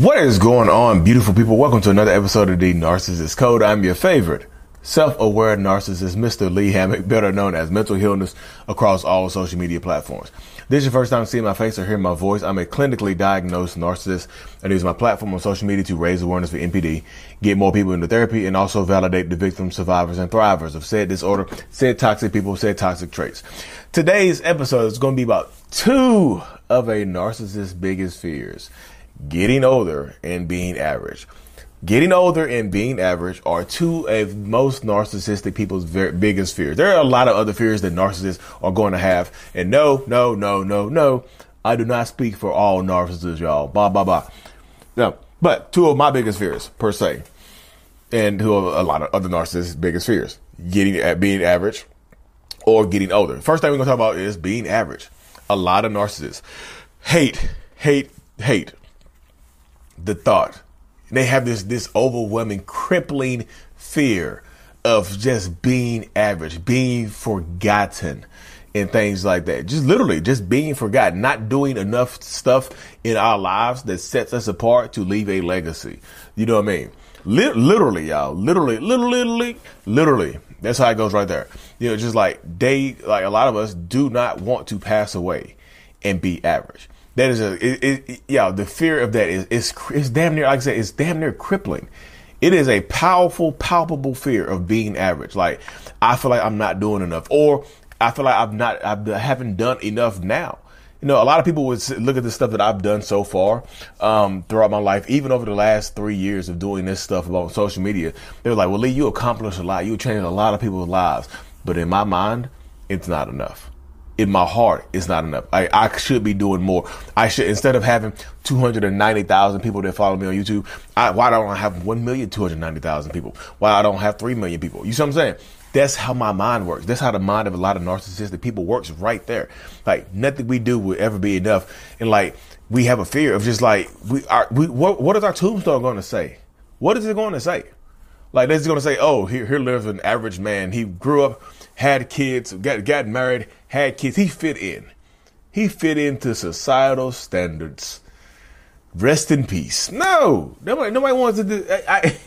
What is going on, beautiful people? Welcome to another episode of the Narcissist Code. I'm your favorite self-aware narcissist, Mr. Lee Hammock, better known as Mental Healness, across all social media platforms. This is your first time seeing my face or hearing my voice. I'm a clinically diagnosed narcissist and use my platform on social media to raise awareness for NPD, get more people into therapy, and also validate the victims, survivors, and thrivers of said disorder, said toxic people, said toxic traits. Today's episode is going to be about two of a narcissist's biggest fears getting older and being average. Getting older and being average are two of most narcissistic people's very biggest fears. There are a lot of other fears that narcissists are going to have. And no, no, no, no, no. I do not speak for all narcissists, y'all. Blah, blah, blah. No, but two of my biggest fears, per se, and two of a lot of other narcissists' biggest fears getting at being average or getting older. First thing we're going to talk about is being average. A lot of narcissists hate, hate, hate the thought. They have this this overwhelming, crippling fear of just being average, being forgotten, and things like that. Just literally, just being forgotten, not doing enough stuff in our lives that sets us apart to leave a legacy. You know what I mean? literally, y'all. Literally, literally, literally, literally. That's how it goes right there. You know, just like they, like a lot of us do not want to pass away and be average that is a it, it, yeah the fear of that is is is damn near like I said it's damn near crippling. It is a powerful, palpable fear of being average. Like I feel like I'm not doing enough, or I feel like I've not I haven't done enough now. You know, a lot of people would look at the stuff that I've done so far um, throughout my life, even over the last three years of doing this stuff about social media. They were like, "Well, Lee, you accomplished a lot. You changed a lot of people's lives." But in my mind, it's not enough in my heart it's not enough. I, I should be doing more. I should instead of having 290,000 people that follow me on YouTube, I, why don't I have 1,290,000 people? Why I don't have 3 million people? You see what I'm saying? That's how my mind works. That's how the mind of a lot of narcissistic people works right there. Like nothing we do will ever be enough. And like we have a fear of just like we are we what, what is our tombstone going to say? What is it going to say? Like they're going to say, "Oh, here here lives an average man. He grew up, had kids, got got married, had kids. He fit in. He fit into societal standards. Rest in peace. No, nobody, nobody wants to do. I, I,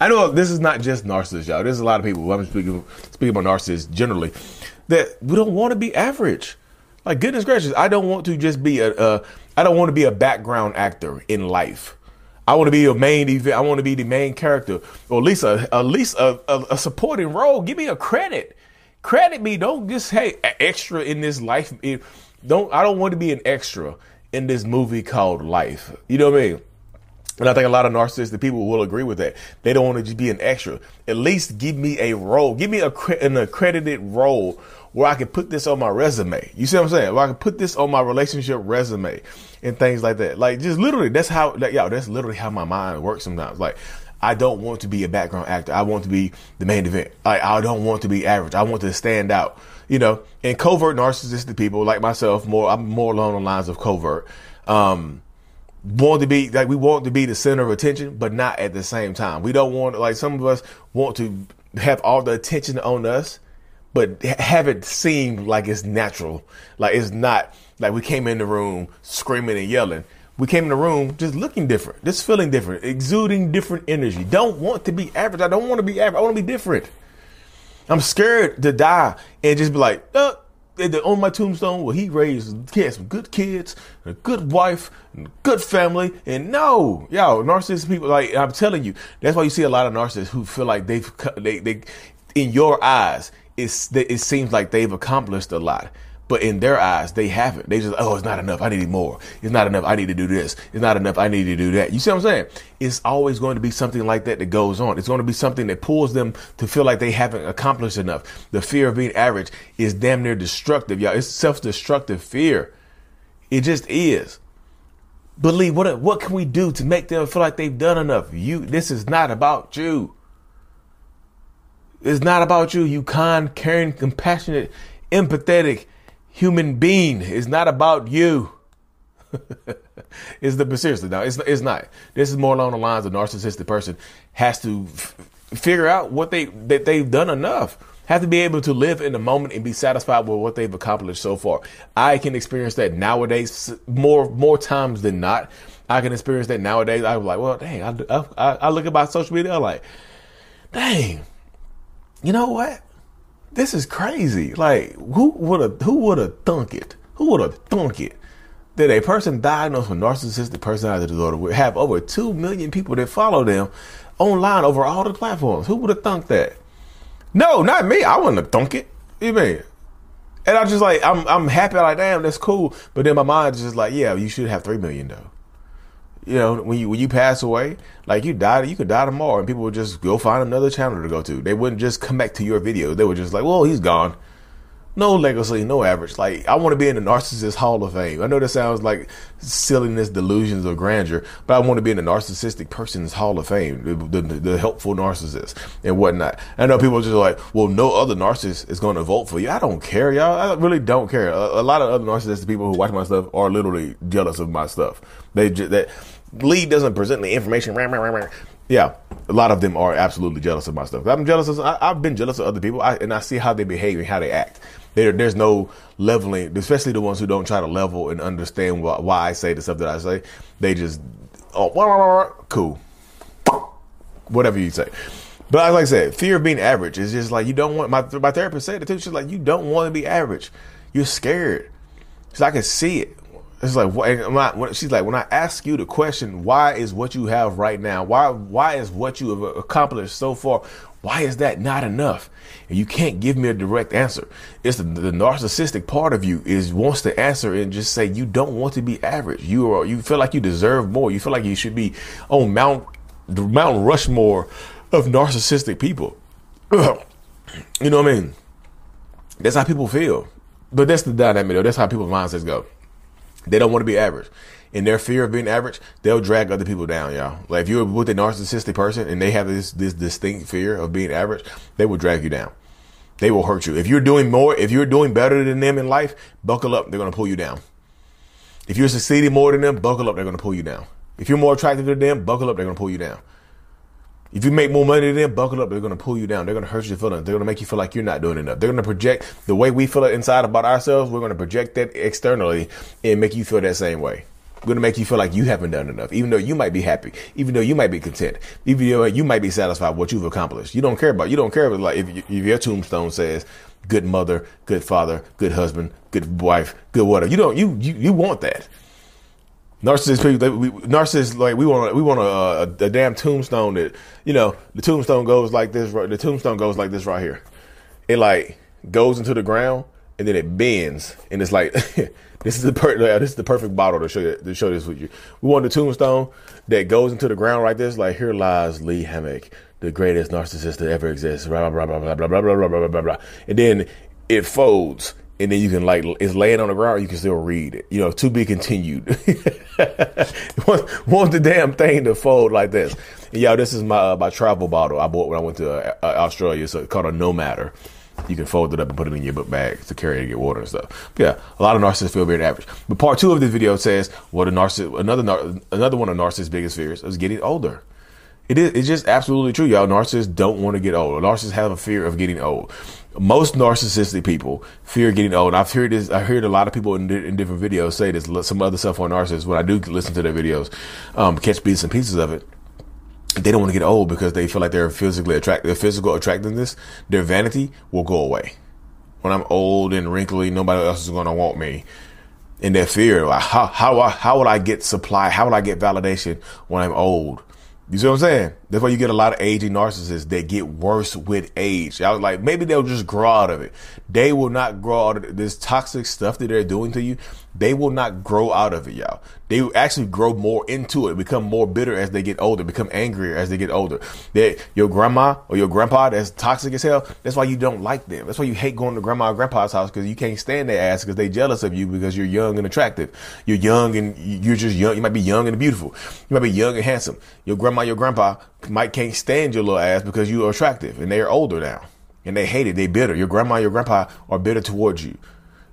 I know this is not just narcissists, y'all. There's a lot of people. I'm speaking speaking about narcissists generally that we don't want to be average. Like goodness gracious, I don't want to just be a. a I don't want to be a background actor in life. I want to be a main event. I want to be the main character, or at least a, at least a, a, a supporting role. Give me a credit credit me. Don't just hey extra in this life. Eh, don't I don't want to be an extra in this movie called Life. You know what I mean? And I think a lot of narcissistic people will agree with that. They don't want to just be an extra. At least give me a role. Give me a an accredited role where I can put this on my resume. You see what I'm saying? Where I can put this on my relationship resume and things like that. Like just literally, that's how, like, yo, that's literally how my mind works sometimes. Like I don't want to be a background actor. I want to be the main event. I, I don't want to be average. I want to stand out, you know, and covert narcissistic people like myself, more, I'm more along the lines of covert, um, want to be like, we want to be the center of attention, but not at the same time. We don't want, like some of us want to have all the attention on us, but have it seem like it's natural. Like it's not like we came in the room screaming and yelling we came in the room just looking different, just feeling different, exuding different energy. Don't want to be average. I don't want to be average. I want to be different. I'm scared to die and just be like, on my tombstone, well, he raised he had some good kids, a good wife, and a good family. And no, yo, narcissist people, like I'm telling you, that's why you see a lot of narcissists who feel like they've, they, they, in your eyes, it's, it seems like they've accomplished a lot. But in their eyes, they haven't. They just, oh, it's not enough. I need more. It's not enough. I need to do this. It's not enough. I need to do that. You see what I'm saying? It's always going to be something like that that goes on. It's going to be something that pulls them to feel like they haven't accomplished enough. The fear of being average is damn near destructive, y'all. It's self-destructive fear. It just is. Believe what what can we do to make them feel like they've done enough? You this is not about you. It's not about you, you kind, caring, compassionate, empathetic, human being. It's not about you. it's the but seriously now. It's it's not. This is more along the lines of narcissistic person has to f- figure out what they that they've done enough. Have to be able to live in the moment and be satisfied with what they've accomplished so far. I can experience that nowadays more more times than not. I can experience that nowadays. I'm like, well, dang, I, I, I look at my social media, I'm like, dang, you know what? This is crazy. Like, who would have, who would have thunk it? Who would have thunk it? That a person diagnosed with narcissistic personality disorder would have over 2 million people that follow them online over all the platforms. Who would have thunk that? No, not me. I wouldn't have thunk it. You mean? And I just like I'm I'm happy like damn that's cool. But then my mind's just like yeah you should have three million though. You know when you when you pass away like you die you could die tomorrow and people would just go find another channel to go to. They wouldn't just come back to your video. They were just like well he's gone no legacy, no average. Like I want to be in the narcissist hall of fame. I know that sounds like silliness, delusions of grandeur, but I want to be in the narcissistic person's hall of fame, the, the, the helpful narcissist and whatnot. I know people are just like, well, no other narcissist is going to vote for you. I don't care, y'all. I really don't care. A, a lot of other narcissistic people who watch my stuff are literally jealous of my stuff. They just that Lee doesn't present the information. Yeah, a lot of them are absolutely jealous of my stuff. I'm jealous. Of, I, have been jealous of other people, I, and I see how they behave and how they act. There, there's no leveling, especially the ones who don't try to level and understand why, why I say the stuff that I say. They just, oh, cool, whatever you say. But like I said, fear of being average is just like you don't want. My my therapist said it too. She's like, you don't want to be average. You're scared. So I can see it. It's like when she's like when I ask you the question, why is what you have right now? Why why is what you have accomplished so far? Why is that not enough? And you can't give me a direct answer. It's the, the, narcissistic part of you is wants to answer and just say you don't want to be average. You are you feel like you deserve more. You feel like you should be on Mount Mount Rushmore of narcissistic people. you know what I mean? That's how people feel. But that's the dynamic though. That's how people's mindsets go. They don't want to be average. In their fear of being average, they'll drag other people down, y'all. Like if you're with a narcissistic person and they have this this distinct fear of being average, they will drag you down. They will hurt you. If you're doing more, if you're doing better than them in life, buckle up. They're gonna pull you down. If you're succeeding more than them, buckle up. They're gonna pull you down. If you're more attractive than them, buckle up. They're gonna pull you down. If you make more money than them, buckle up. They're going to pull you down. They're going to hurt your feelings. They're going to make you feel like you're not doing enough. They're going to project the way we feel inside about ourselves. We're going to project that externally and make you feel that same way. We're going to make you feel like you haven't done enough, even though you might be happy, even though you might be content, even though you might be satisfied with what you've accomplished. You don't care about, you don't care about like if, if your tombstone says good mother, good father, good husband, good wife, good whatever. You don't, you, you, you want that. Narcissists people, they, we, narcissists like we want we want a, a, a, damn tombstone that you know the tombstone goes like this. The tombstone goes like this right here. It like goes into the ground and then it bends and it's like this is the per- this is the perfect bottle to show you, to show this with you. We want the tombstone that goes into the ground like this. Like here lies Lee Hammock, the greatest narcissist that ever exists. Blah blah blah blah blah blah blah blah blah blah blah. And then it folds and then you can like it's laying on the ground. You can still read it. You know, to be continued. want, want the damn thing to fold like this. And y'all, this is my uh, my travel bottle I bought when I went to uh, uh, Australia. So it's called a Nomader. You can fold it up and put it in your book bag to carry and get water and stuff. But yeah, a lot of narcissists feel very average. But part two of this video says what a narcissist, another another one of narcissists' biggest fears is getting older. It is it's just absolutely true, y'all. Narcissists don't want to get old. Narcissists have a fear of getting old most narcissistic people fear getting old. I've heard this. I heard a lot of people in, in different videos say this. Some other stuff on narcissists. When I do listen to their videos, um, catch bits and pieces of it. They don't want to get old because they feel like they're physically attract. Their physical attractiveness, their vanity will go away. When I'm old and wrinkly, nobody else is going to want me. And their fear, like how how how will I get supply? How will I get validation when I'm old? You see what I'm saying? That's why you get a lot of aging narcissists that get worse with age. I was like, maybe they'll just grow out of it. They will not grow out of this toxic stuff that they're doing to you. They will not grow out of it, y'all. They will actually grow more into it, become more bitter as they get older, become angrier as they get older. That your grandma or your grandpa that's toxic as hell, that's why you don't like them. That's why you hate going to grandma or grandpa's house because you can't stand their ass because they jealous of you because you're young and attractive. You're young and you're just young. You might be young and beautiful. You might be young and handsome. Your grandma, your grandpa might can't stand your little ass because you are attractive and they are older now and they hate it. They bitter. Your grandma, your grandpa are bitter towards you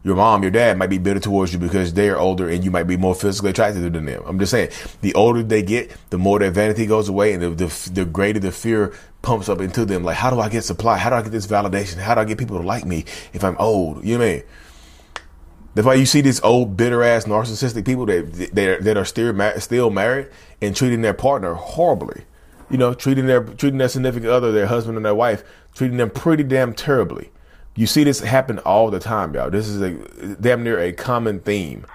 your mom, your dad might be bitter towards you because they're older and you might be more physically attractive than them. I'm just saying, the older they get, the more their vanity goes away and the, the, the greater the fear pumps up into them. Like, how do I get supply? How do I get this validation? How do I get people to like me if I'm old? You know what I mean? That's why you see these old bitter ass narcissistic people that that, that are still still married and treating their partner horribly. You know, treating their treating their significant other, their husband and their wife, treating them pretty damn terribly. You see this happen all the time, y'all. This is a damn near a common theme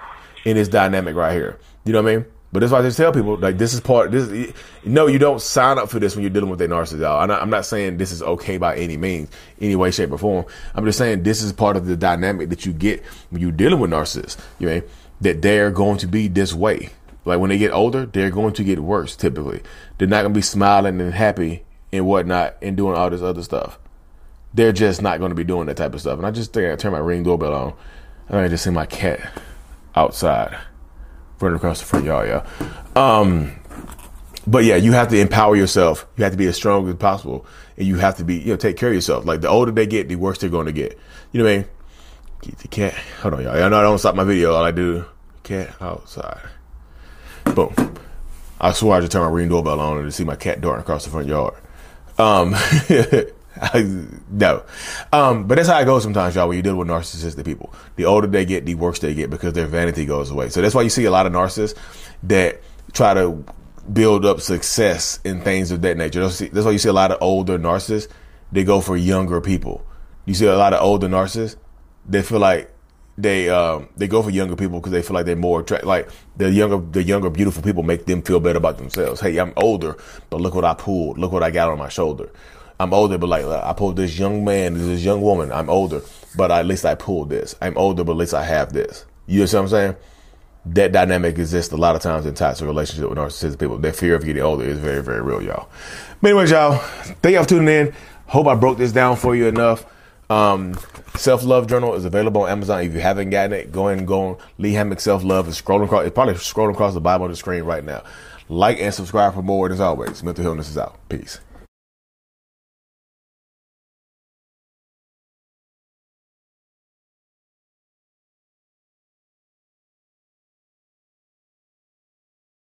in this dynamic right here. You know what I mean? But that's why I just tell people like this is part. This no, you don't sign up for this when you're dealing with a narcissist. I'm not, I'm not saying this is okay by any means, any way, shape, or form. I'm just saying this is part of the dynamic that you get when you're dealing with narcissists. You know that they're going to be this way. Like when they get older, they're going to get worse. Typically, they're not going to be smiling and happy and whatnot and doing all this other stuff. They're just not going to be doing that type of stuff. And I just think I turn my ring doorbell on. And I just see my cat outside running across the front yard, yeah. Um, but yeah, you have to empower yourself. You have to be as strong as possible, and you have to be, you know, take care of yourself. Like the older they get, the worse they're going to get. You know what I mean? Get the cat. Hold on, y'all. Y'all know I don't stop my video. All I do, cat outside. Boom. I swear I just turned my ring doorbell on and to see my cat darting across the front yard. Um, no. Um, but that's how it goes sometimes, y'all, when you deal with narcissistic people. The older they get, the worse they get because their vanity goes away. So that's why you see a lot of narcissists that try to build up success in things of that nature. That's why you see a lot of older narcissists, they go for younger people. You see a lot of older narcissists, they feel like they um, they go for younger people because they feel like they're more attractive. Like the younger the younger beautiful people make them feel better about themselves. Hey, I'm older, but look what I pulled. Look what I got on my shoulder. I'm older, but like I pulled this young man, this young woman. I'm older, but at least I pulled this. I'm older, but at least I have this. You know what I'm saying? That dynamic exists a lot of times in toxic relationships with narcissistic people. That fear of getting older is very, very real, y'all. But anyways, y'all, thank y'all for tuning in. Hope I broke this down for you enough. Um, Self Love Journal is available on Amazon. If you haven't gotten it, go and go on Lee Hammock Self Love. It's scrolling across. It's probably scrolling across the Bible on the screen right now. Like and subscribe for more. And as always, mental healness is out. Peace.